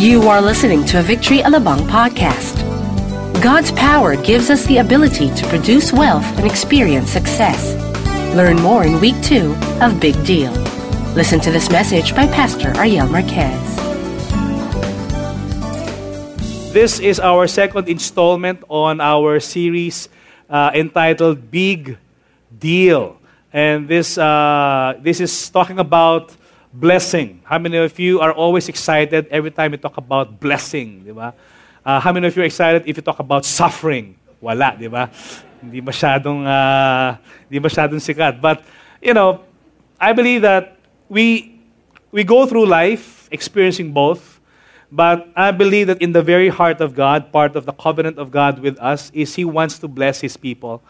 You are listening to a Victory Alabang podcast. God's power gives us the ability to produce wealth and experience success. Learn more in week two of Big Deal. Listen to this message by Pastor Ariel Marquez. This is our second installment on our series uh, entitled Big Deal. And this, uh, this is talking about blessing. How many of you are always excited every time you talk about blessing? Di ba? Uh, how many of you are excited if you talk about suffering? Wala, di ba? Hindi masyadong, uh, hindi masyadong sikat. But, you know, I believe that we, we go through life experiencing both. But I believe that in the very heart of God, part of the covenant of God with us is He wants to bless His people.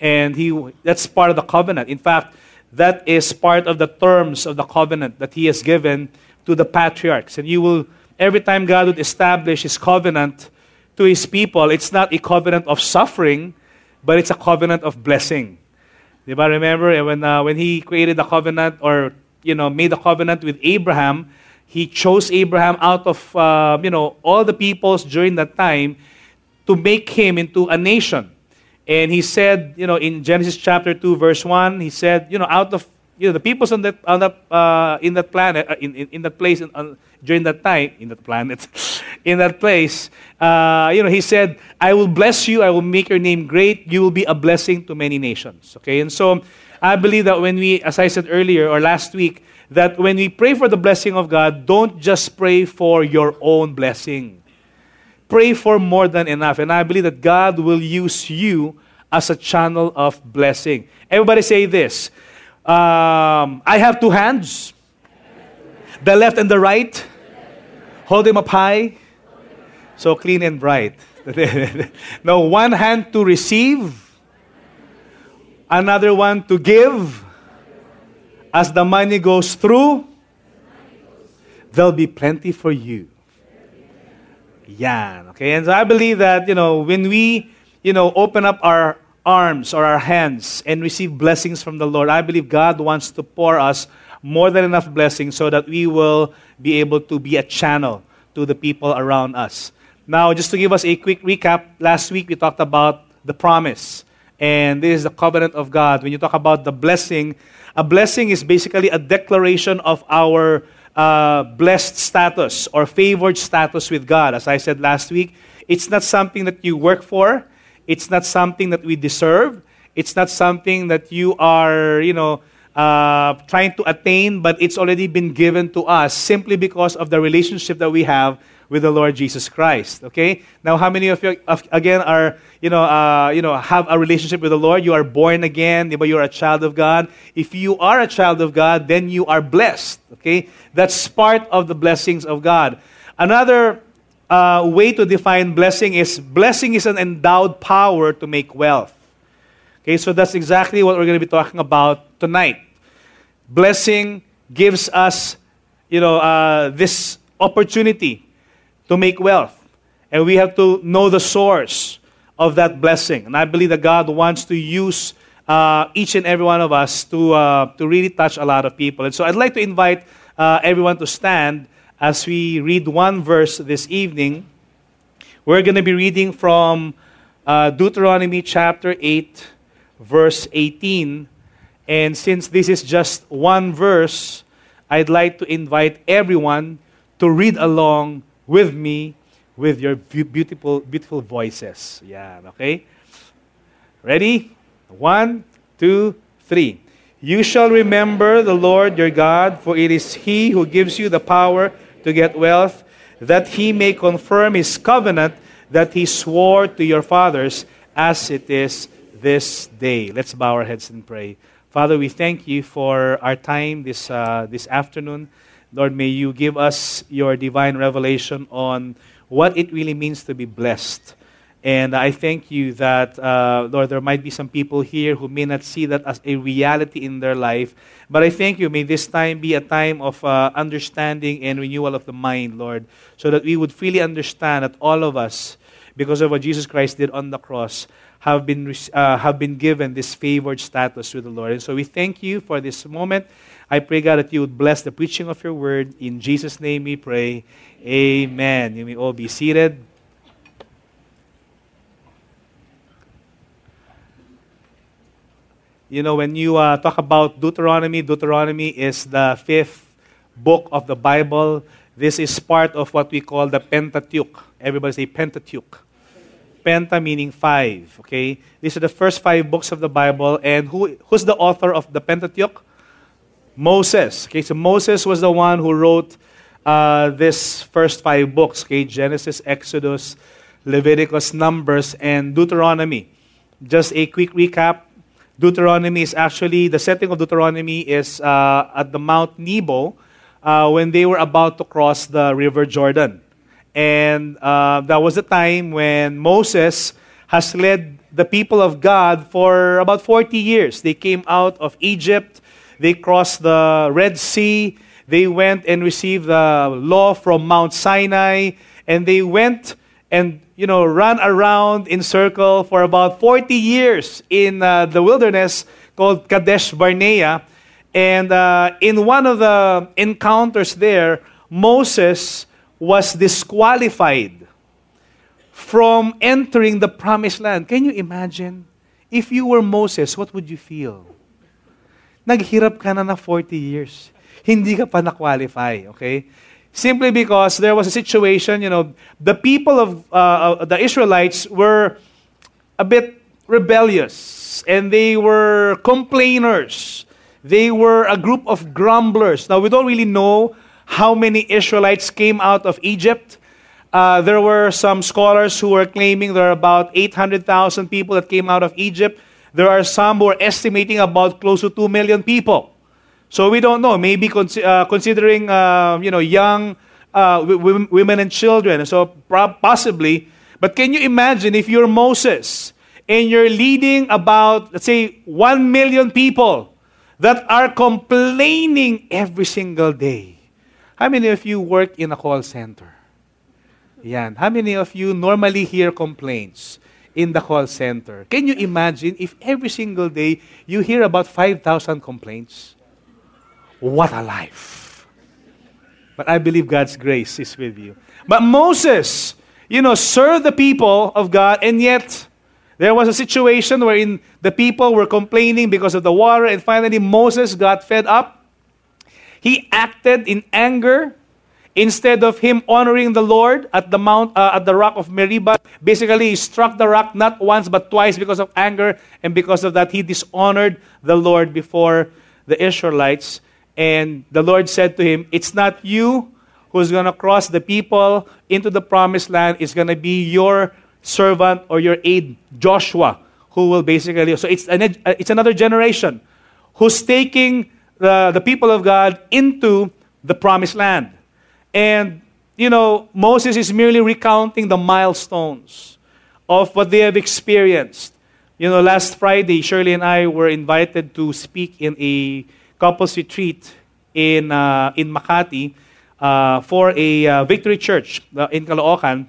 And he, that's part of the covenant. In fact, that is part of the terms of the covenant that He has given to the patriarchs. And you will, every time God would establish His covenant to His people, it's not a covenant of suffering, but it's a covenant of blessing. Diba? Remember when, uh, when He created the covenant or you know, made the covenant with Abraham, He chose Abraham out of uh, you know, all the peoples during that time to make him into a nation. And he said, you know, in Genesis chapter 2, verse 1, he said, you know, out of you know, the peoples on that, on that, uh, in that planet, uh, in, in, in, that place uh, during that time, in that planet, in that place, uh, you know, he said, I will bless you, I will make your name great, you will be a blessing to many nations. Okay, and so I believe that when we, as I said earlier or last week, that when we pray for the blessing of God, don't just pray for your own blessing pray for more than enough. And I believe that God will use you as a channel of blessing. Everybody say this um, I have two hands, the left and the right. Hold them up high, so clean and bright. no, one hand to receive, another one to give. As the money goes through, there'll be plenty for you. Yan. Okay, and so I believe that, you know, when we, you know, open up our arms or our hands and receive blessings from the Lord, I believe God wants to pour us more than enough blessings so that we will be able to be a channel to the people around us. Now, just to give us a quick recap, last week we talked about the promise. And this is the covenant of God. When you talk about the blessing, a blessing is basically a declaration of our uh, blessed status or favored status with God. As I said last week, it's not something that you work for, it's not something that we deserve, it's not something that you are, you know, uh, trying to attain, but it's already been given to us simply because of the relationship that we have with the Lord Jesus Christ. Okay. Now, how many of you again are you know uh, you know have a relationship with the Lord? You are born again. But You are a child of God. If you are a child of God, then you are blessed. Okay. That's part of the blessings of God. Another uh, way to define blessing is blessing is an endowed power to make wealth. Okay, so that's exactly what we're going to be talking about tonight. Blessing gives us, you know, uh, this opportunity to make wealth. And we have to know the source of that blessing. And I believe that God wants to use uh, each and every one of us to, uh, to really touch a lot of people. And so I'd like to invite uh, everyone to stand as we read one verse this evening. We're going to be reading from uh, Deuteronomy chapter 8, verse 18. And since this is just one verse, I'd like to invite everyone to read along with me with your beautiful, beautiful voices. Yeah, okay? Ready? One, two, three. You shall remember the Lord your God, for it is He who gives you the power to get wealth, that He may confirm His covenant that He swore to your fathers, as it is this day. Let's bow our heads and pray. Father, we thank you for our time this, uh, this afternoon. Lord, may you give us your divine revelation on what it really means to be blessed. And I thank you that, uh, Lord, there might be some people here who may not see that as a reality in their life. But I thank you, may this time be a time of uh, understanding and renewal of the mind, Lord, so that we would freely understand that all of us, because of what Jesus Christ did on the cross, have been, uh, have been given this favored status with the Lord. And so we thank you for this moment. I pray, God, that you would bless the preaching of your word. In Jesus' name we pray. Amen. You may all be seated. You know, when you uh, talk about Deuteronomy, Deuteronomy is the fifth book of the Bible. This is part of what we call the Pentateuch. Everybody say Pentateuch. Penta meaning five. Okay, these are the first five books of the Bible, and who, who's the author of the Pentateuch? Moses. Okay, so Moses was the one who wrote uh, this first five books. Okay, Genesis, Exodus, Leviticus, Numbers, and Deuteronomy. Just a quick recap. Deuteronomy is actually the setting of Deuteronomy is uh, at the Mount Nebo uh, when they were about to cross the River Jordan. And uh, that was the time when Moses has led the people of God for about 40 years. They came out of Egypt, they crossed the Red Sea, they went and received the law from Mount Sinai, and they went and you know ran around in circle for about 40 years in uh, the wilderness called Kadesh Barnea. And uh, in one of the encounters there, Moses was disqualified from entering the promised land. Can you imagine? If you were Moses, what would you feel? Naghirap ka na na 40 years. Hindi ka pa na-qualify, okay? Simply because there was a situation, you know, the people of uh, uh the Israelites were a bit rebellious and they were complainers. They were a group of grumblers. Now, we don't really know how many Israelites came out of Egypt. Uh, there were some scholars who were claiming there are about 800,000 people that came out of Egypt. There are some who are estimating about close to 2 million people. So we don't know. Maybe con- uh, considering uh, you know young uh, w- women and children. So possibly. But can you imagine if you're Moses and you're leading about let's say 1 million people that are complaining every single day? How many of you work in a call center? Yan. How many of you normally hear complaints in the call center? Can you imagine if every single day you hear about 5,000 complaints? What a life. But I believe God's grace is with you. But Moses, you know, served the people of God, and yet there was a situation wherein the people were complaining because of the water, and finally Moses got fed up he acted in anger instead of him honoring the Lord at the mount uh, at the rock of Meribah. Basically, he struck the rock not once but twice because of anger, and because of that, he dishonored the Lord before the Israelites. And the Lord said to him, "It's not you." Who's going to cross the people into the promised land It's going to be your servant or your aide, Joshua, who will basically. So it's, an, it's another generation who's taking the, the people of God into the promised land. And, you know, Moses is merely recounting the milestones of what they have experienced. You know, last Friday, Shirley and I were invited to speak in a couples retreat in, uh, in Makati uh, for a uh, victory church uh, in Caloocan.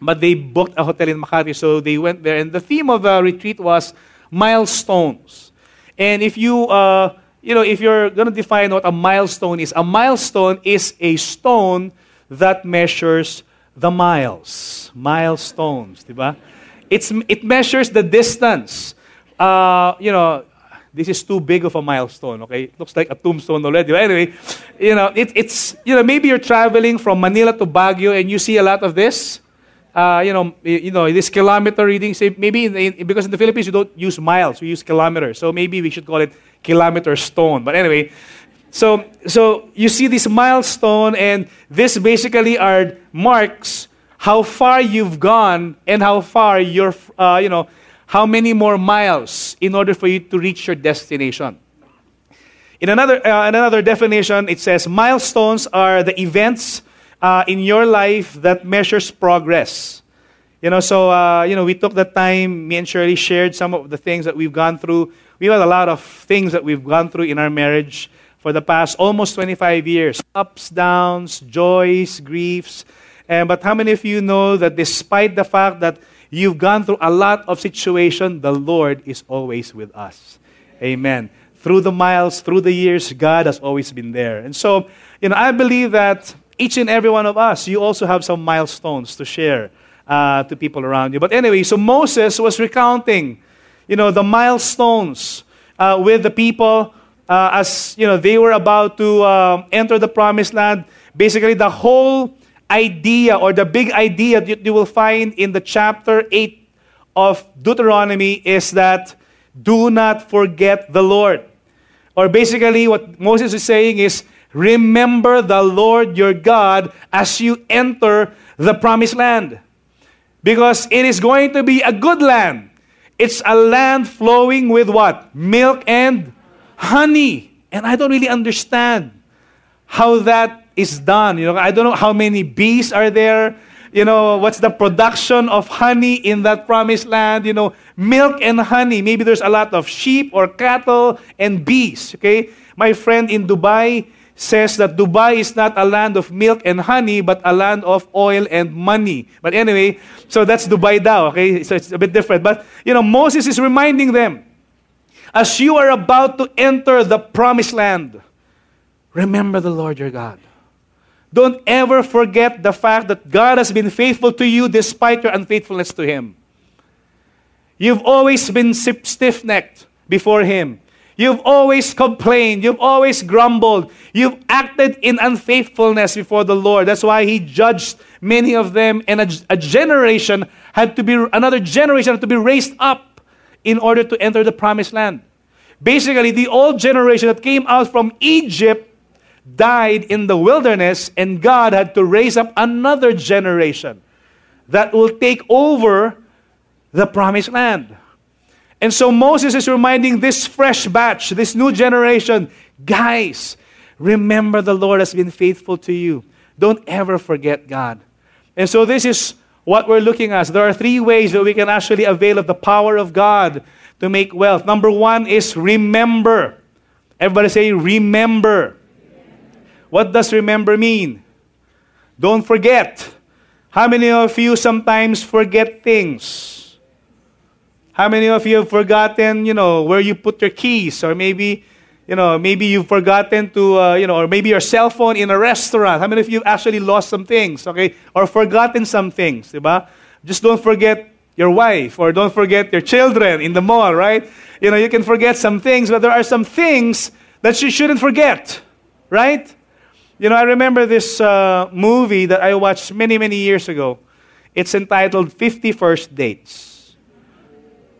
But they booked a hotel in Makati, so they went there. And the theme of the retreat was milestones. And if you uh, you know, if you're going to define what a milestone is, a milestone is a stone that measures the miles. Milestones, diba? It's, it measures the distance. Uh, you know, this is too big of a milestone, okay? It looks like a tombstone already. But anyway, you know, it, it's, you know, maybe you're traveling from Manila to Baguio and you see a lot of this. Uh, you know, you know, this kilometer reading, say maybe in, in, because in the Philippines you don't use miles, we use kilometers. So maybe we should call it kilometer stone. But anyway, so so you see this milestone, and this basically are marks how far you've gone and how far you're, uh, you know, how many more miles in order for you to reach your destination. In another, uh, another definition, it says milestones are the events uh, in your life that measures progress. You know, so, uh, you know, we took the time, me and Shirley shared some of the things that we've gone through We've had a lot of things that we've gone through in our marriage for the past almost 25 years ups, downs, joys, griefs. And, but how many of you know that despite the fact that you've gone through a lot of situation, the Lord is always with us. Amen. Through the miles, through the years, God has always been there. And so, you know, I believe that each and every one of us, you also have some milestones to share uh, to people around you. But anyway, so Moses was recounting, you know, the milestones uh, with the people uh, as, you know, they were about to um, enter the promised land. Basically, the whole idea or the big idea that you will find in the chapter 8 of Deuteronomy is that do not forget the Lord. Or basically, what Moses is saying is, remember the Lord your God as you enter the promised land. Because it is going to be a good land. It's a land flowing with what? Milk and honey. And I don't really understand how that is done. You know, I don't know how many bees are there. You know, what's the production of honey in that promised land? You know, milk and honey. Maybe there's a lot of sheep or cattle and bees. Okay? My friend in Dubai says that Dubai is not a land of milk and honey, but a land of oil and money. But anyway, so that's Dubai now, okay? So it's a bit different. But, you know, Moses is reminding them, as you are about to enter the promised land, remember the Lord your God. Don't ever forget the fact that God has been faithful to you despite your unfaithfulness to Him. You've always been stiff necked before Him. You've always complained. You've always grumbled. You've acted in unfaithfulness before the Lord. That's why He judged many of them, and a, a, generation had to be, another generation had to be raised up in order to enter the promised land. Basically, the old generation that came out from Egypt died in the wilderness, and God had to raise up another generation that will take over the promised land. And so Moses is reminding this fresh batch, this new generation, guys, remember the Lord has been faithful to you. Don't ever forget God. And so this is what we're looking at. There are three ways that we can actually avail of the power of God to make wealth. Number one is remember. Everybody say, remember. What does remember mean? Don't forget. How many of you sometimes forget things? How many of you have forgotten, you know, where you put your keys? Or maybe, you know, maybe you've forgotten to, uh, you know, or maybe your cell phone in a restaurant. How many of you actually lost some things, okay? Or forgotten some things, diba? Just don't forget your wife or don't forget your children in the mall, right? You know, you can forget some things, but there are some things that you shouldn't forget, right? You know, I remember this uh, movie that I watched many, many years ago. It's entitled 50 First Dates.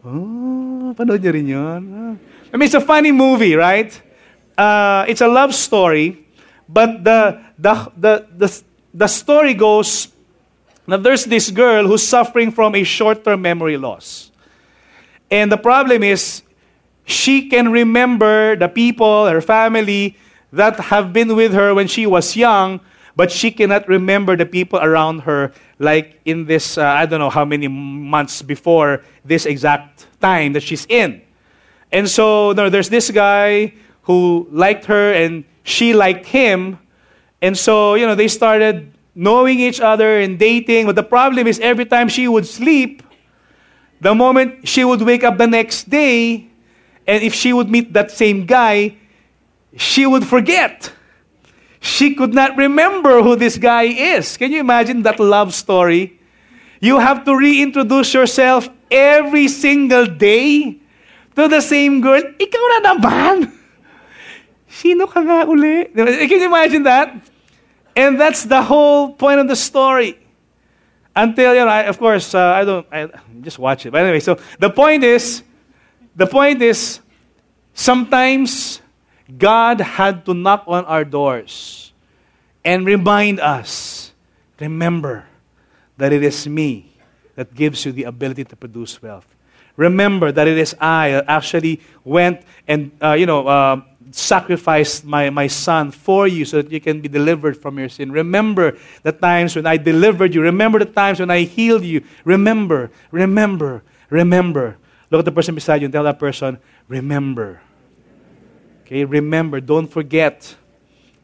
Oh, panood niyo rin yun? I mean, it's a funny movie, right? Uh, it's a love story, but the, the, the, the, the story goes that there's this girl who's suffering from a short-term memory loss. And the problem is, she can remember the people, her family, that have been with her when she was young, but she cannot remember the people around her, like in this, uh, I don't know how many months before this exact time that she's in. And so no, there's this guy who liked her and she liked him. And so, you know, they started knowing each other and dating. But the problem is every time she would sleep, the moment she would wake up the next day, and if she would meet that same guy, she would forget she could not remember who this guy is. Can you imagine that love story? You have to reintroduce yourself every single day to the same girl. Ikaw na naman! Sino ka nga uli? Can you imagine that? And that's the whole point of the story. Until, you know, I, of course, uh, I don't, I just watch it. But anyway, so the point is, the point is, sometimes God had to knock on our doors and remind us remember that it is me that gives you the ability to produce wealth. Remember that it is I that actually went and, uh, you know, uh, sacrificed my, my son for you so that you can be delivered from your sin. Remember the times when I delivered you. Remember the times when I healed you. Remember, remember, remember. Look at the person beside you and tell that person, remember. Okay, remember, don't forget.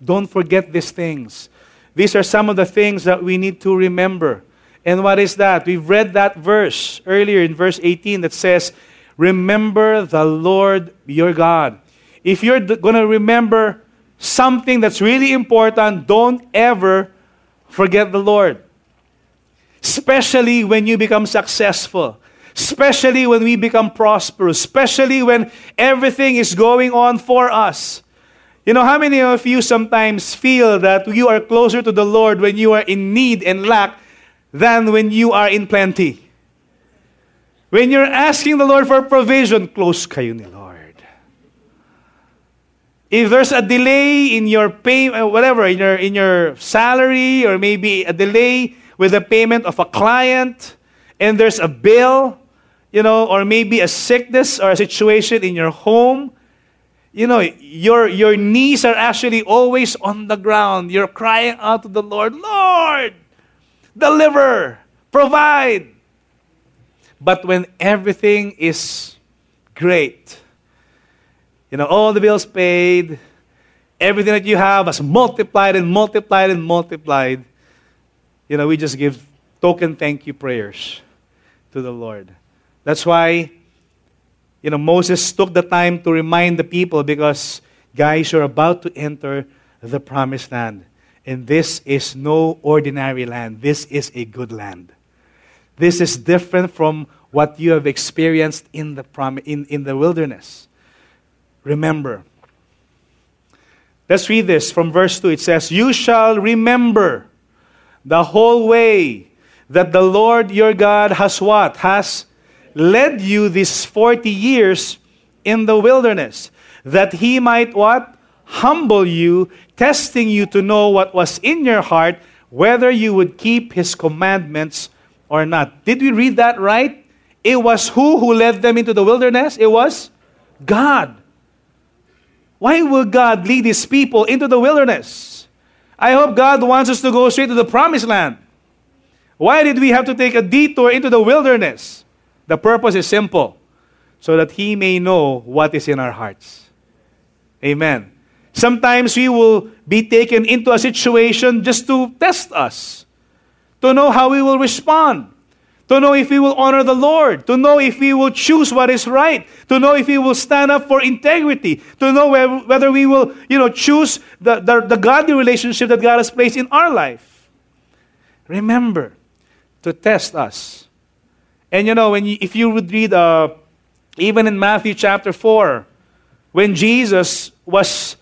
Don't forget these things. These are some of the things that we need to remember. And what is that? We've read that verse earlier in verse 18 that says, Remember the Lord your God. If you're going to remember something that's really important, don't ever forget the Lord. Especially when you become successful. Especially when we become prosperous. Especially when everything is going on for us. You know, how many of you sometimes feel that you are closer to the Lord when you are in need and lack than when you are in plenty? When you're asking the Lord for provision, close kayo ni Lord. If there's a delay in your pay, uh, whatever, in your, in your salary, or maybe a delay with the payment of a client, and there's a bill, you know, or maybe a sickness or a situation in your home, you know, your, your knees are actually always on the ground. You're crying out to the Lord, Lord, deliver, provide. But when everything is great, you know, all the bills paid, everything that you have has multiplied and multiplied and multiplied, you know, we just give token thank you prayers to the Lord. That's why you know, Moses took the time to remind the people because, guys, you're about to enter the promised land. And this is no ordinary land. This is a good land. This is different from what you have experienced in the, prom- in, in the wilderness. Remember. Let's read this from verse 2. It says, You shall remember the whole way that the Lord your God has what? Has led you these 40 years in the wilderness, that he might what? Humble you, testing you to know what was in your heart, whether you would keep his commandments or not. Did we read that right? It was who who led them into the wilderness? It was God. Why would God lead his people into the wilderness? I hope God wants us to go straight to the promised land. Why did we have to take a detour into the wilderness? The purpose is simple so that He may know what is in our hearts. Amen. Sometimes we will be taken into a situation just to test us, to know how we will respond, to know if we will honor the Lord, to know if we will choose what is right, to know if we will stand up for integrity, to know whether we will, you know, choose the, the, the godly relationship that God has placed in our life. Remember to test us and you know, when you, if you would read, uh, even in Matthew chapter 4, when Jesus was,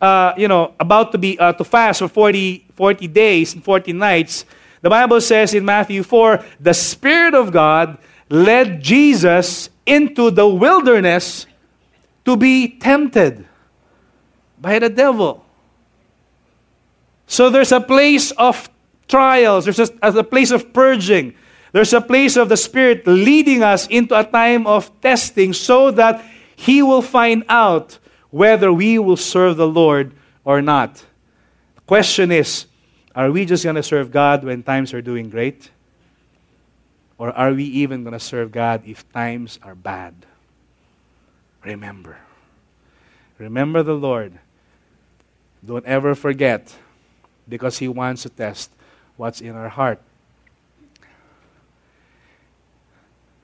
uh, you know, about to be uh, to fast for 40, 40 days and 40 nights, the Bible says in Matthew 4, the Spirit of God led Jesus into the wilderness to be tempted by the devil. So there's a place of trials, there's a, a place of purging, there's a place of the Spirit leading us into a time of testing so that He will find out whether we will serve the Lord or not. The question is are we just going to serve God when times are doing great? Or are we even going to serve God if times are bad? Remember. Remember the Lord. Don't ever forget because He wants to test what's in our heart.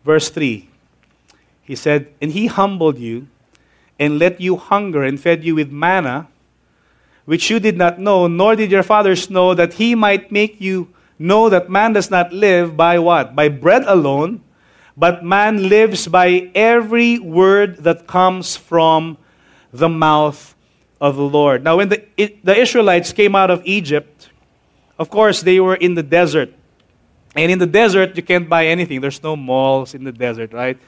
Verse 3 He said, And he humbled you and let you hunger and fed you with manna, which you did not know, nor did your fathers know, that he might make you know that man does not live by what? By bread alone, but man lives by every word that comes from the mouth of the Lord. Now, when the, the Israelites came out of Egypt, of course, they were in the desert. And in the desert, you can't buy anything. There's no malls in the desert, right?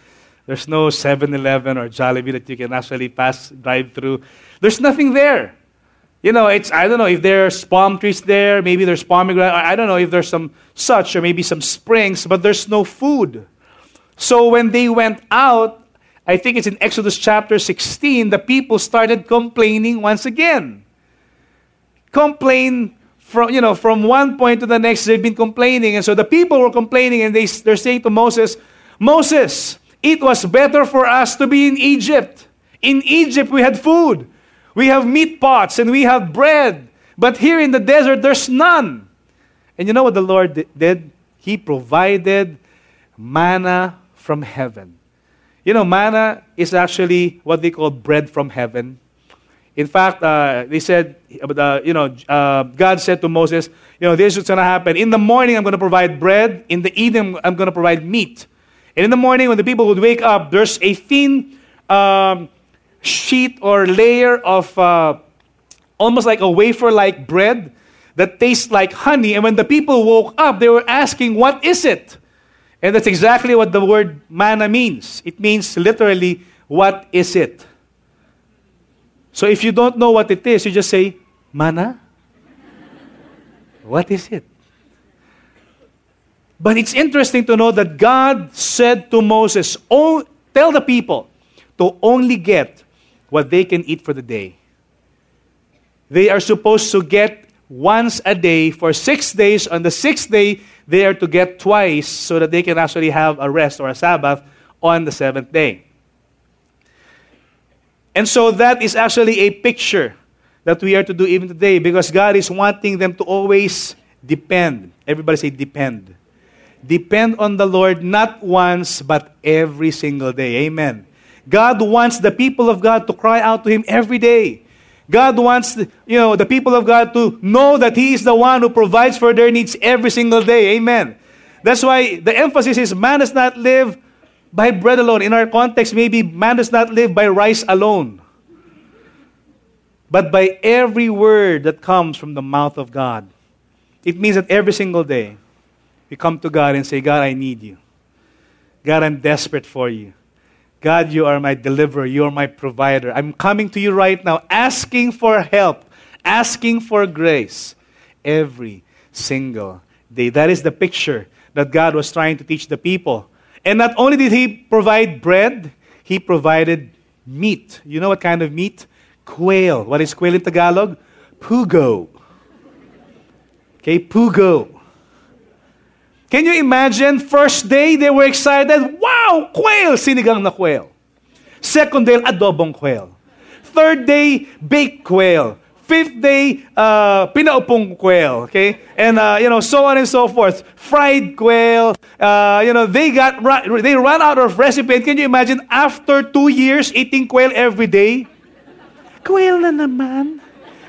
There's no 7 Eleven or Jollibee that you can actually pass, drive through. There's nothing there. You know, it's, I don't know if there's palm trees there, maybe there's pomegranate, I don't know if there's some such, or maybe some springs, but there's no food. So when they went out, I think it's in Exodus chapter 16, the people started complaining once again. Complain from, you know, from one point to the next, they've been complaining. And so the people were complaining and they, they're saying to Moses, Moses, it was better for us to be in Egypt. In Egypt, we had food. We have meat pots and we have bread. But here in the desert, there's none. And you know what the Lord did? He provided manna from heaven. You know, manna is actually what they call bread from heaven. In fact, uh, they said, uh, you know, uh, God said to Moses, you know, this is going to happen. In the morning, I'm going to provide bread. In the evening, I'm going to provide meat. And in the morning, when the people would wake up, there's a thin um, sheet or layer of uh, almost like a wafer like bread that tastes like honey. And when the people woke up, they were asking, What is it? And that's exactly what the word manna means. It means literally, What is it? So if you don't know what it is, you just say, Mana? what is it? But it's interesting to know that God said to Moses, oh, Tell the people to only get what they can eat for the day. They are supposed to get once a day for six days. On the sixth day, they are to get twice so that they can actually have a rest or a Sabbath on the seventh day. And so that is actually a picture that we are to do even today because God is wanting them to always depend. Everybody say depend. Depend on the Lord not once, but every single day. Amen. God wants the people of God to cry out to Him every day. God wants you know, the people of God to know that He is the one who provides for their needs every single day. Amen. That's why the emphasis is man does not live by bread alone. In our context, maybe man does not live by rice alone, but by every word that comes from the mouth of God. It means that every single day, we come to God and say, God, I need you. God, I'm desperate for you. God, you are my deliverer. You are my provider. I'm coming to you right now, asking for help, asking for grace every single day. That is the picture that God was trying to teach the people. And not only did He provide bread, He provided meat. You know what kind of meat? Quail. What is quail in Tagalog? Pugo. Okay, pugo. Can you imagine? First day, they were excited. Wow, quail! Sinigang na quail. Second day, adobong quail. Third day, baked quail. Fifth day, uh, pinaupong quail. Okay? And, uh, you know, so on and so forth. Fried quail. Uh, you know, they got, they ran out of recipe. can you imagine, after two years eating quail every day? Quail na naman.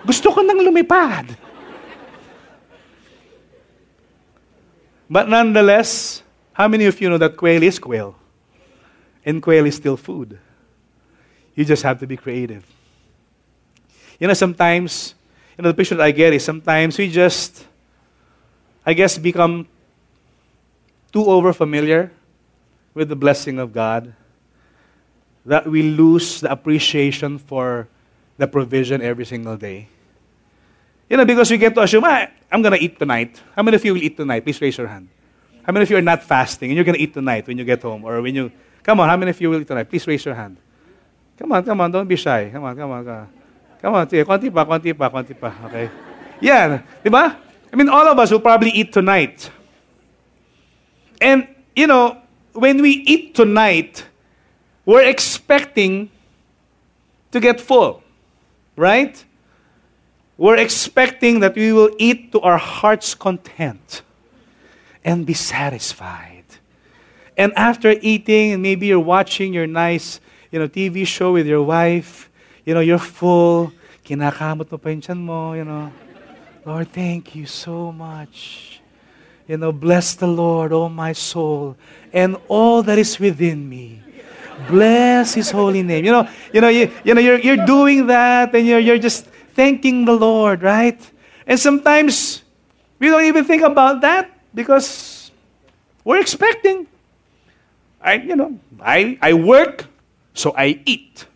Gusto ko nang lumipad. But nonetheless, how many of you know that quail is quail? And quail is still food. You just have to be creative. You know, sometimes, you know, the picture that I get is sometimes we just, I guess, become too over familiar with the blessing of God that we lose the appreciation for the provision every single day. You know, because we get to assume, ah, I'm going to eat tonight. How many of you will eat tonight? Please raise your hand. How many of you are not fasting and you're going to eat tonight when you get home? Or when you, come on, how many of you will eat tonight? Please raise your hand. Come on, come on, don't be shy. Come on, come on, come on. Come on, sige, konti pa, konti pa, konti pa. Okay? Yeah, di ba? I mean, all of us will probably eat tonight. And, you know, when we eat tonight, we're expecting to get full, right? We're expecting that we will eat to our heart's content and be satisfied. And after eating, maybe you're watching your nice you know, TV show with your wife, you know, you're full, kinakamot mo pa yung mo, you know. Lord, thank you so much. You know, bless the Lord, oh my soul, and all that is within me. Bless His holy name. You know, you know, you, you know, you're, you're doing that, and you're, you're just thanking the Lord, right? And sometimes we don't even think about that because we're expecting. I, you know, I, I work, so I eat.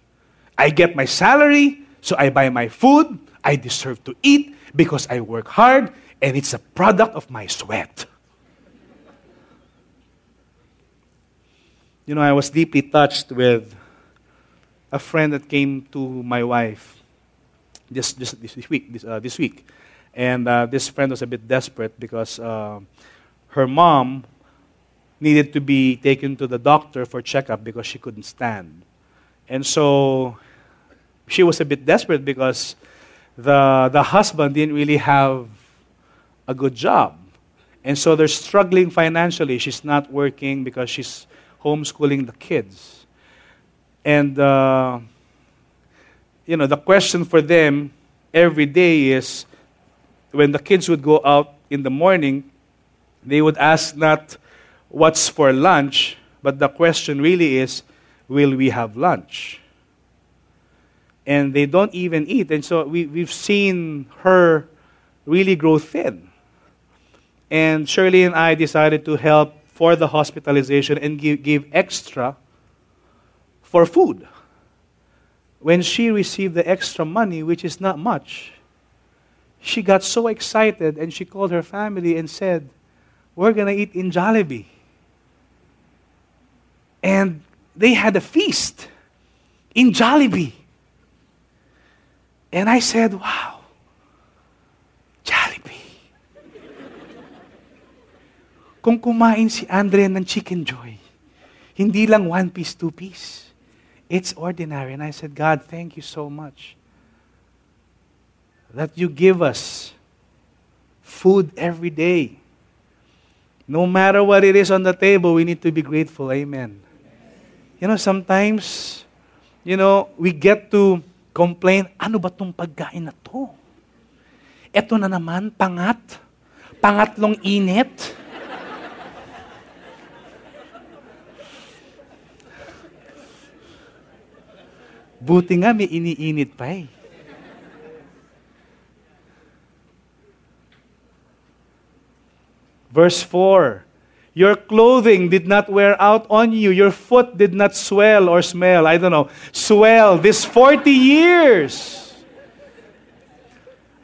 I get my salary, so I buy my food. I deserve to eat because I work hard and it's a product of my sweat. You know, I was deeply touched with a friend that came to my wife this, week. This, uh, this week. And uh, this friend was a bit desperate because uh, her mom needed to be taken to the doctor for checkup because she couldn't stand. And so she was a bit desperate because the, the husband didn't really have a good job. And so they're struggling financially. She's not working because she's homeschooling the kids. And, uh, you know, the question for them every day is when the kids would go out in the morning, they would ask not what's for lunch, but the question really is, will we have lunch? And they don't even eat. And so we, we've seen her really grow thin. And Shirley and I decided to help for the hospitalization and give, give extra for food. When she received the extra money, which is not much, she got so excited and she called her family and said, We're going to eat in Jollibee. And they had a feast in Jollibee. And I said, Wow, Jollibee. Kung kumain si Andre ng Chicken Joy, hindi lang one piece, two piece. It's ordinary. And I said, God, thank you so much that you give us food every day. No matter what it is on the table, we need to be grateful. Amen. You know, sometimes, you know, we get to complain, ano ba tong pagkain na to? Ito na naman, pangat. Pangatlong init. Buti nga may iniinit pa eh. Verse 4 Your clothing did not wear out on you, your foot did not swell or smell. I don't know, swell this 40 years.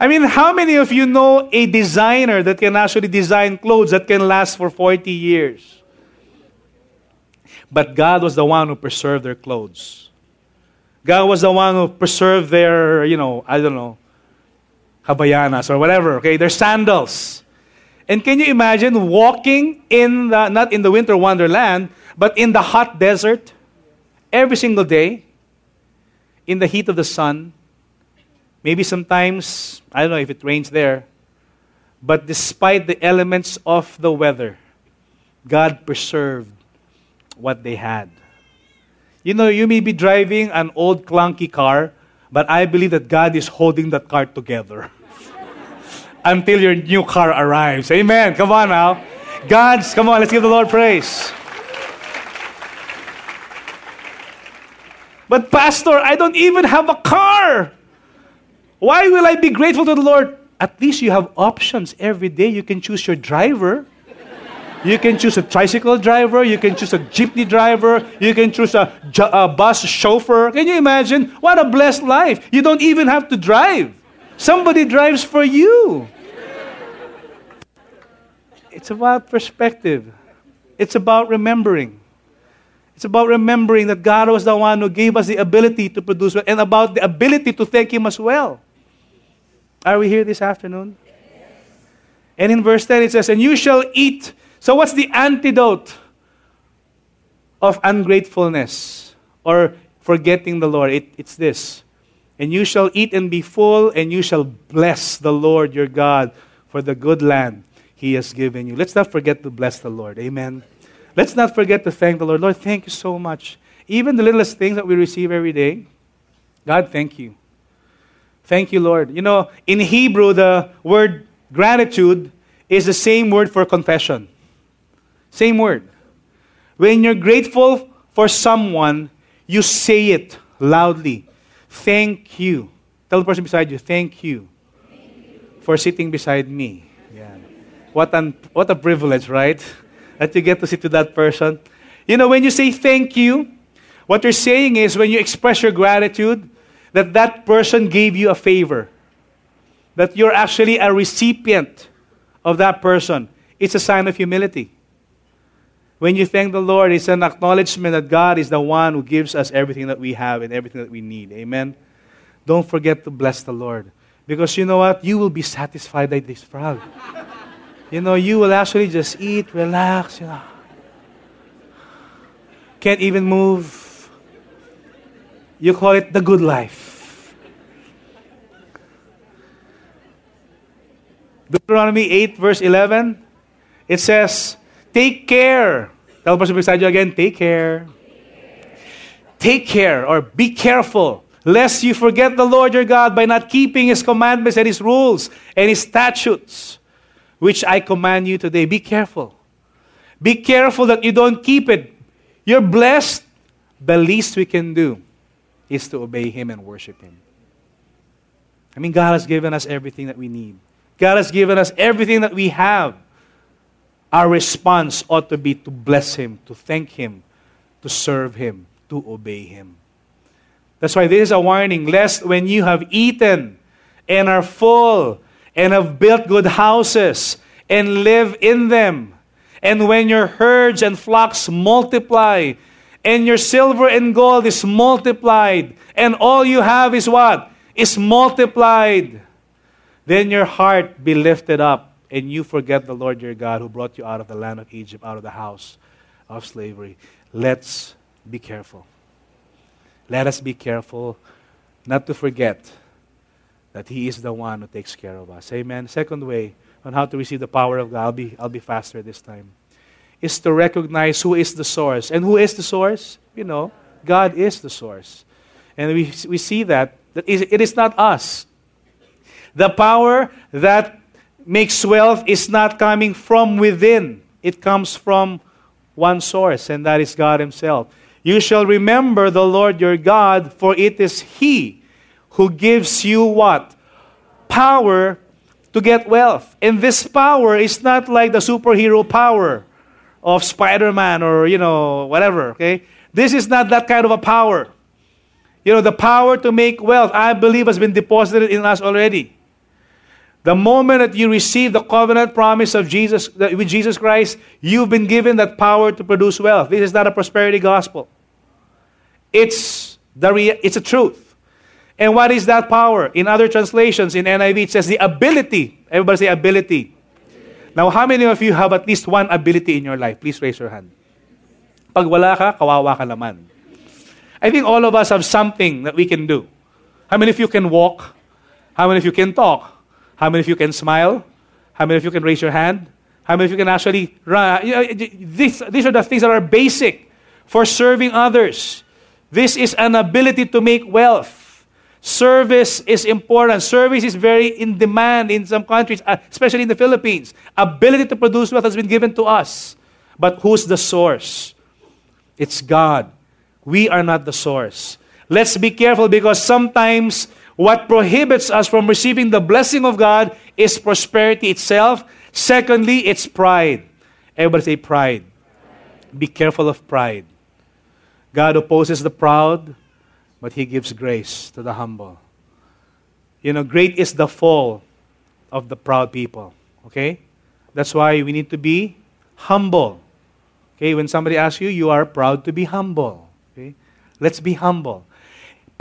I mean, how many of you know a designer that can actually design clothes that can last for 40 years? But God was the one who preserved their clothes. God was the one who preserved their, you know, I don't know, Havaianas or whatever, okay, their sandals. And can you imagine walking in the, not in the winter wonderland, but in the hot desert every single day in the heat of the sun? Maybe sometimes, I don't know if it rains there, but despite the elements of the weather, God preserved what they had. You know, you may be driving an old clunky car, but I believe that God is holding that car together. until your new car arrives. Amen. Come on now. God's, come on, let's give the Lord praise. But, Pastor, I don't even have a car. Why will I be grateful to the Lord? At least you have options every day. You can choose your driver. You can choose a tricycle driver. You can choose a jeepney driver. You can choose a, a bus chauffeur. Can you imagine? What a blessed life. You don't even have to drive. Somebody drives for you. It's about perspective. It's about remembering. It's about remembering that God was the one who gave us the ability to produce and about the ability to thank Him as well. Are we here this afternoon? And in verse 10 it says, And you shall eat. So, what's the antidote of ungratefulness or forgetting the Lord? It, it's this and you shall eat and be full, and you shall bless the Lord your God for the good land he has given you. Let's not forget to bless the Lord. Amen. Let's not forget to thank the Lord. Lord, thank you so much. Even the littlest things that we receive every day, God, thank you. Thank you, Lord. You know, in Hebrew, the word gratitude is the same word for confession. Same word. When you're grateful for someone, you say it loudly. Thank you. Tell the person beside you, thank you, thank you. for sitting beside me. Yeah. What, an, what a privilege, right? That you get to sit to that person. You know, when you say thank you, what you're saying is when you express your gratitude, that that person gave you a favor. That you're actually a recipient of that person. It's a sign of humility. When you thank the Lord, it's an acknowledgement that God is the one who gives us everything that we have and everything that we need. Amen. Don't forget to bless the Lord. Because you know what? You will be satisfied by this frog. you know, you will actually just eat, relax, you know. Can't even move. You call it the good life. Deuteronomy 8, verse 11. It says, Take care. Tell the person beside you again, take care. Take care or be careful lest you forget the Lord your God by not keeping his commandments and his rules and his statutes, which I command you today. Be careful. Be careful that you don't keep it. You're blessed. The least we can do is to obey him and worship him. I mean, God has given us everything that we need. God has given us everything that we have. Our response ought to be to bless Him, to thank Him, to serve Him, to obey Him. That's why this is a warning lest when you have eaten and are full and have built good houses and live in them, and when your herds and flocks multiply, and your silver and gold is multiplied, and all you have is what? Is multiplied. Then your heart be lifted up, and you forget the Lord your God who brought you out of the land of Egypt, out of the house of slavery. Let's be careful. Let us be careful not to forget that He is the one who takes care of us. Amen. Second way on how to receive the power of God, I'll be, I'll be faster this time, is to recognize who is the source. And who is the source? You know, God is the source. And we, we see that, that it is not us. The power that makes wealth is not coming from within, it comes from one source, and that is God Himself. You shall remember the Lord your God, for it is He who gives you what? Power to get wealth. And this power is not like the superhero power of Spider Man or, you know, whatever, okay? This is not that kind of a power. You know, the power to make wealth, I believe, has been deposited in us already. The moment that you receive the covenant promise of Jesus with Jesus Christ, you've been given that power to produce wealth. This is not a prosperity gospel. It's the rea- it's a truth. And what is that power? In other translations, in NIV, it says the ability. Everybody say ability. Now, how many of you have at least one ability in your life? Please raise your hand. Pag wala ka, kawawa ka naman. I think all of us have something that we can do. How many of you can walk? How many of you can talk? How many of you can smile? How many of you can raise your hand? How many of you can actually run? These, these are the things that are basic for serving others. This is an ability to make wealth. Service is important. Service is very in demand in some countries, uh, especially in the Philippines. Ability to produce wealth has been given to us. But who's the source? It's God. We are not the source. Let's be careful because sometimes what prohibits us from receiving the blessing of God is prosperity itself. Secondly, it's pride. Everybody say pride. Be careful of pride. God opposes the proud, but He gives grace to the humble. You know, great is the fall of the proud people. Okay? That's why we need to be humble. Okay? When somebody asks you, you are proud to be humble. Okay? Let's be humble.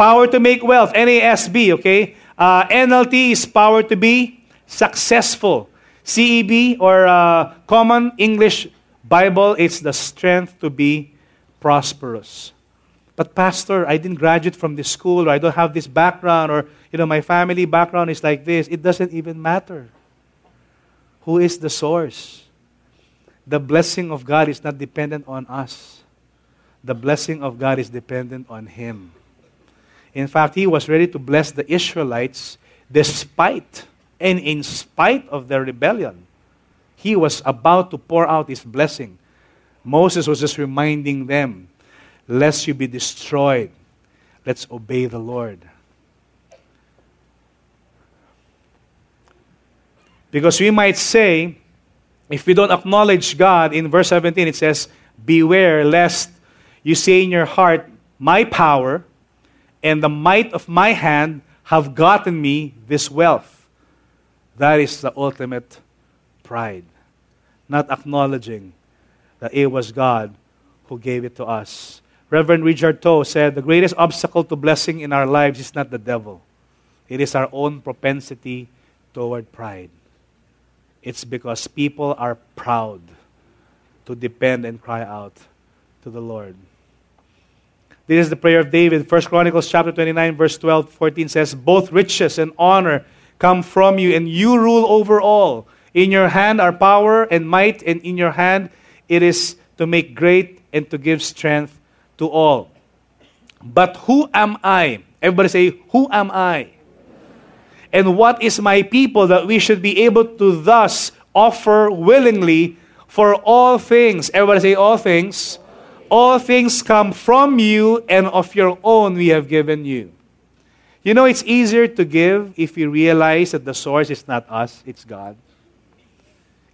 Power to make wealth, NASB, okay? Uh, NLT is power to be successful. CEB or uh, Common English Bible, it's the strength to be prosperous. But pastor, I didn't graduate from this school or I don't have this background or you know my family background is like this. It doesn't even matter. Who is the source? The blessing of God is not dependent on us. The blessing of God is dependent on him. In fact, he was ready to bless the Israelites despite and in spite of their rebellion. He was about to pour out his blessing. Moses was just reminding them, lest you be destroyed, let's obey the Lord. Because we might say, if we don't acknowledge God, in verse 17 it says, Beware lest you say in your heart, My power and the might of my hand have gotten me this wealth. That is the ultimate pride. Not acknowledging that it was God who gave it to us. Reverend Richard Toe said the greatest obstacle to blessing in our lives is not the devil, it is our own propensity toward pride. It's because people are proud to depend and cry out to the Lord. This is the prayer of David. 1 Chronicles chapter 29, verse 12, 14 says, Both riches and honor come from you, and you rule over all. In your hand are power and might, and in your hand it is to make great and to give strength to all. But who am I? Everybody say, Who am I? And what is my people that we should be able to thus offer willingly for all things? Everybody say, All things. All things come from you, and of your own we have given you. You know, it's easier to give if you realize that the source is not us, it's God.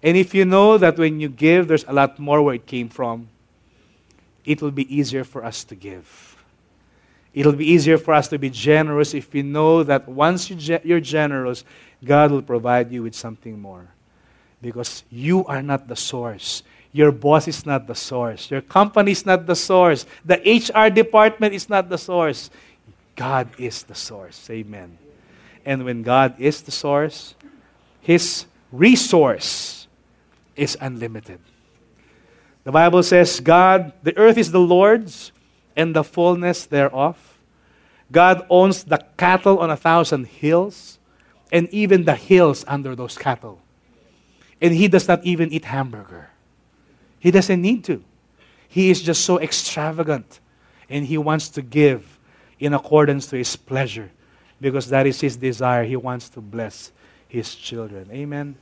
And if you know that when you give, there's a lot more where it came from, it will be easier for us to give. It'll be easier for us to be generous if we know that once you're generous, God will provide you with something more. Because you are not the source. Your boss is not the source. Your company is not the source. The HR department is not the source. God is the source. Amen. And when God is the source, His resource is unlimited. The Bible says, God, the earth is the Lord's and the fullness thereof. God owns the cattle on a thousand hills and even the hills under those cattle. And He does not even eat hamburger. He doesn't need to. He is just so extravagant and He wants to give in accordance to His pleasure because that is His desire. He wants to bless His children. Amen.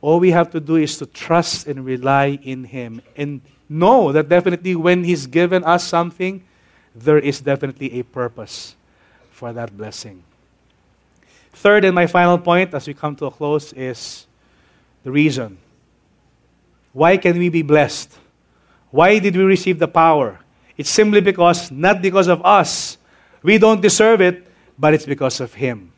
All we have to do is to trust and rely in Him and know that definitely when He's given us something, there is definitely a purpose for that blessing. Third, and my final point as we come to a close, is the reason. Why can we be blessed? Why did we receive the power? It's simply because, not because of us, we don't deserve it, but it's because of Him.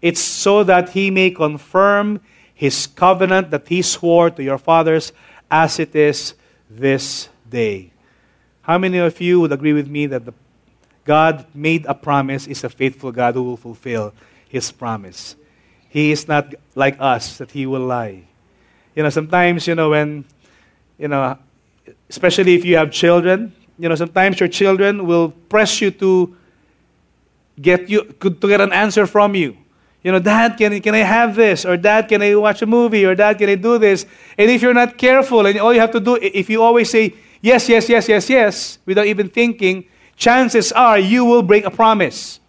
It's so that He may confirm His covenant that He swore to your fathers as it is this day. How many of you would agree with me that the God made a promise is a faithful God who will fulfill His promise? He is not like us that He will lie. You know, sometimes, you know, when, you know, especially if you have children, you know, sometimes your children will press you to get you to get an answer from you. You know, Dad, can, can I have this? Or Dad, can I watch a movie? Or Dad, can I do this? And if you're not careful, and all you have to do, if you always say yes, yes, yes, yes, yes, without even thinking, chances are you will break a promise.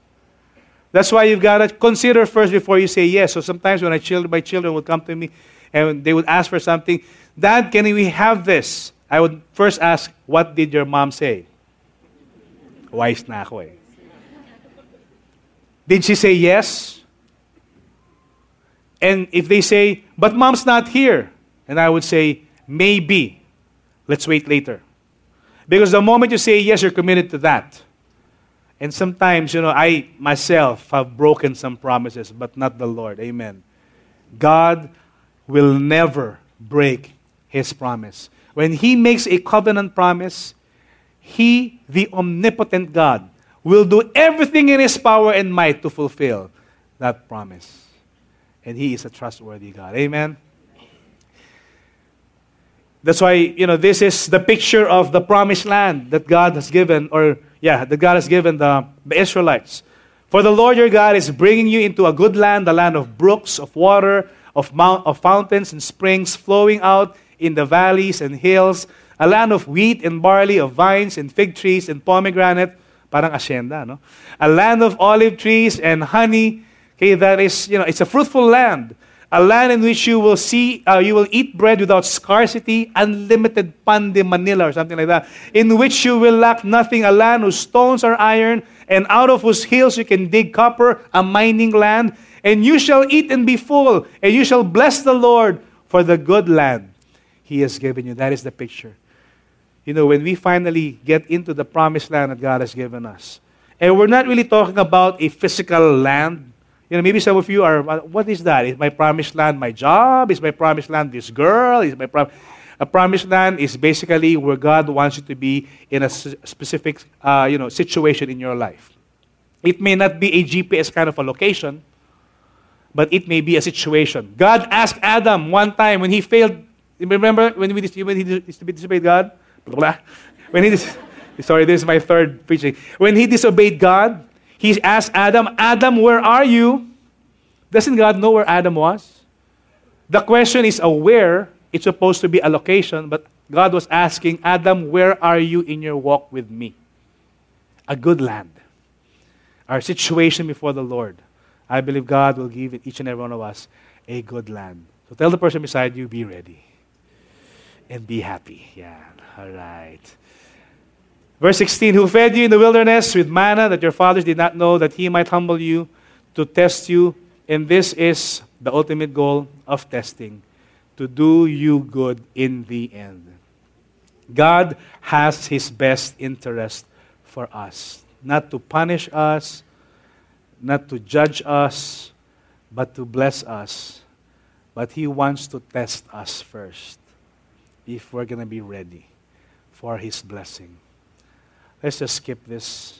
That's why you've got to consider first before you say yes. So sometimes when I children, my children would come to me and they would ask for something, Dad, can we have this? I would first ask, what did your mom say? Wise na ako eh. Did she say yes? And if they say, but mom's not here, and I would say, maybe. Let's wait later. Because the moment you say yes, you're committed to that. And sometimes, you know, I myself have broken some promises, but not the Lord. Amen. God will never break his promise. When he makes a covenant promise, he, the omnipotent God, will do everything in his power and might to fulfill that promise. And he is a trustworthy God. Amen. That's why, you know, this is the picture of the promised land that God has given, or, yeah, that God has given the, the Israelites. For the Lord your God is bringing you into a good land, the land of brooks, of water, of, mount, of fountains and springs flowing out in the valleys and hills, a land of wheat and barley, of vines and fig trees and pomegranate, parang asyenda, no? A land of olive trees and honey. Okay, that is, you know, it's a fruitful land. A land in which you will see, uh, you will eat bread without scarcity, unlimited pan de Manila or something like that, in which you will lack nothing. A land whose stones are iron, and out of whose hills you can dig copper, a mining land. And you shall eat and be full, and you shall bless the Lord for the good land He has given you. That is the picture. You know, when we finally get into the promised land that God has given us, and we're not really talking about a physical land you know, maybe some of you are, what is that? Is my promised land my job? Is my promised land this girl? Is my prom- a promised land is basically where God wants you to be in a specific, uh, you know, situation in your life. It may not be a GPS kind of a location, but it may be a situation. God asked Adam one time when he failed. Remember when, we, when he disobeyed God? Blah, blah. When he dis- sorry, this is my third preaching. When he disobeyed God, he asked Adam, Adam, where are you? Doesn't God know where Adam was? The question is a where. It's supposed to be a location, but God was asking Adam, Where are you in your walk with me? A good land. Our situation before the Lord. I believe God will give each and every one of us a good land. So tell the person beside you, be ready. And be happy. Yeah, all right. Verse 16 Who fed you in the wilderness with manna that your fathers did not know, that he might humble you, to test you. And this is the ultimate goal of testing to do you good in the end. God has His best interest for us, not to punish us, not to judge us, but to bless us. But He wants to test us first if we're going to be ready for His blessing. Let's just skip this.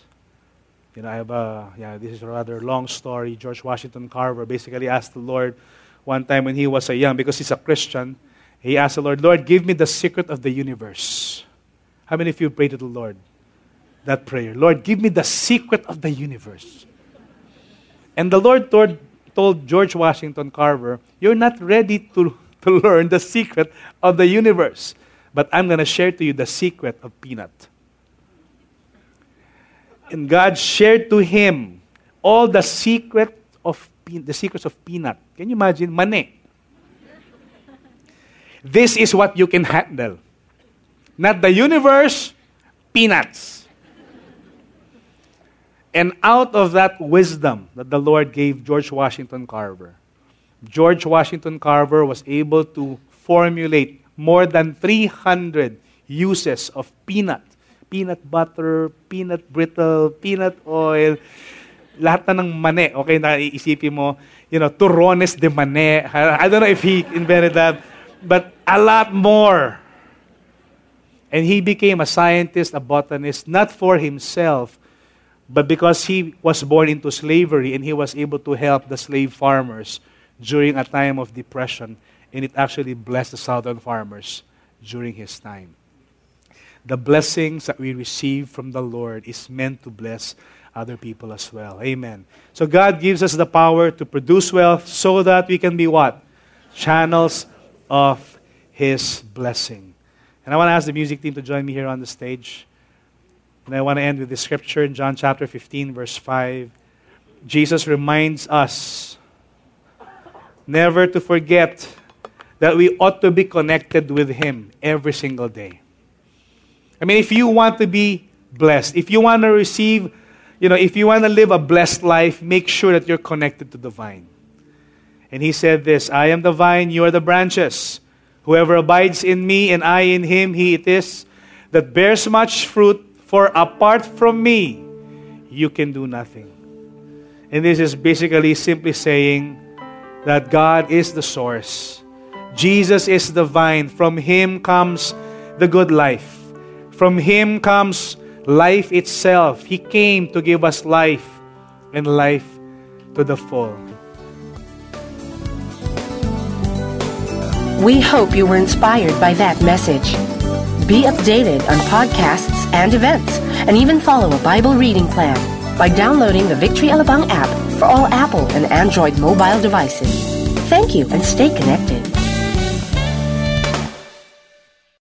You know, I have a, yeah, this is a rather long story. George Washington Carver basically asked the Lord one time when he was a young, because he's a Christian, he asked the Lord, Lord, give me the secret of the universe. How many of you pray to the Lord that prayer? Lord, give me the secret of the universe. And the Lord told, told George Washington Carver, You're not ready to, to learn the secret of the universe, but I'm going to share to you the secret of peanut. And God shared to him all the secret of the secrets of peanut. Can you imagine? Money. This is what you can handle. Not the universe, peanuts. And out of that wisdom that the Lord gave George Washington Carver, George Washington Carver was able to formulate more than 300 uses of peanut. Peanut butter, peanut brittle, peanut oil, lahat na ng mane. Okay, naiisipin mo, you know, turrones de mane. I don't know if he invented that, but a lot more. And he became a scientist, a botanist, not for himself, but because he was born into slavery and he was able to help the slave farmers during a time of depression. And it actually blessed the southern farmers during his time. The blessings that we receive from the Lord is meant to bless other people as well. Amen. So God gives us the power to produce wealth so that we can be what? Channels of His blessing. And I want to ask the music team to join me here on the stage. And I want to end with the scripture in John chapter 15, verse 5. Jesus reminds us never to forget that we ought to be connected with Him every single day. I mean, if you want to be blessed, if you want to receive, you know, if you want to live a blessed life, make sure that you're connected to the vine. And He said this I am the vine, you are the branches. Whoever abides in me and I in him, he it is that bears much fruit, for apart from me, you can do nothing. And this is basically simply saying that God is the source. Jesus is the vine. From him comes the good life. From him comes life itself. He came to give us life and life to the full. We hope you were inspired by that message. Be updated on podcasts and events, and even follow a Bible reading plan by downloading the Victory Alabang app for all Apple and Android mobile devices. Thank you and stay connected.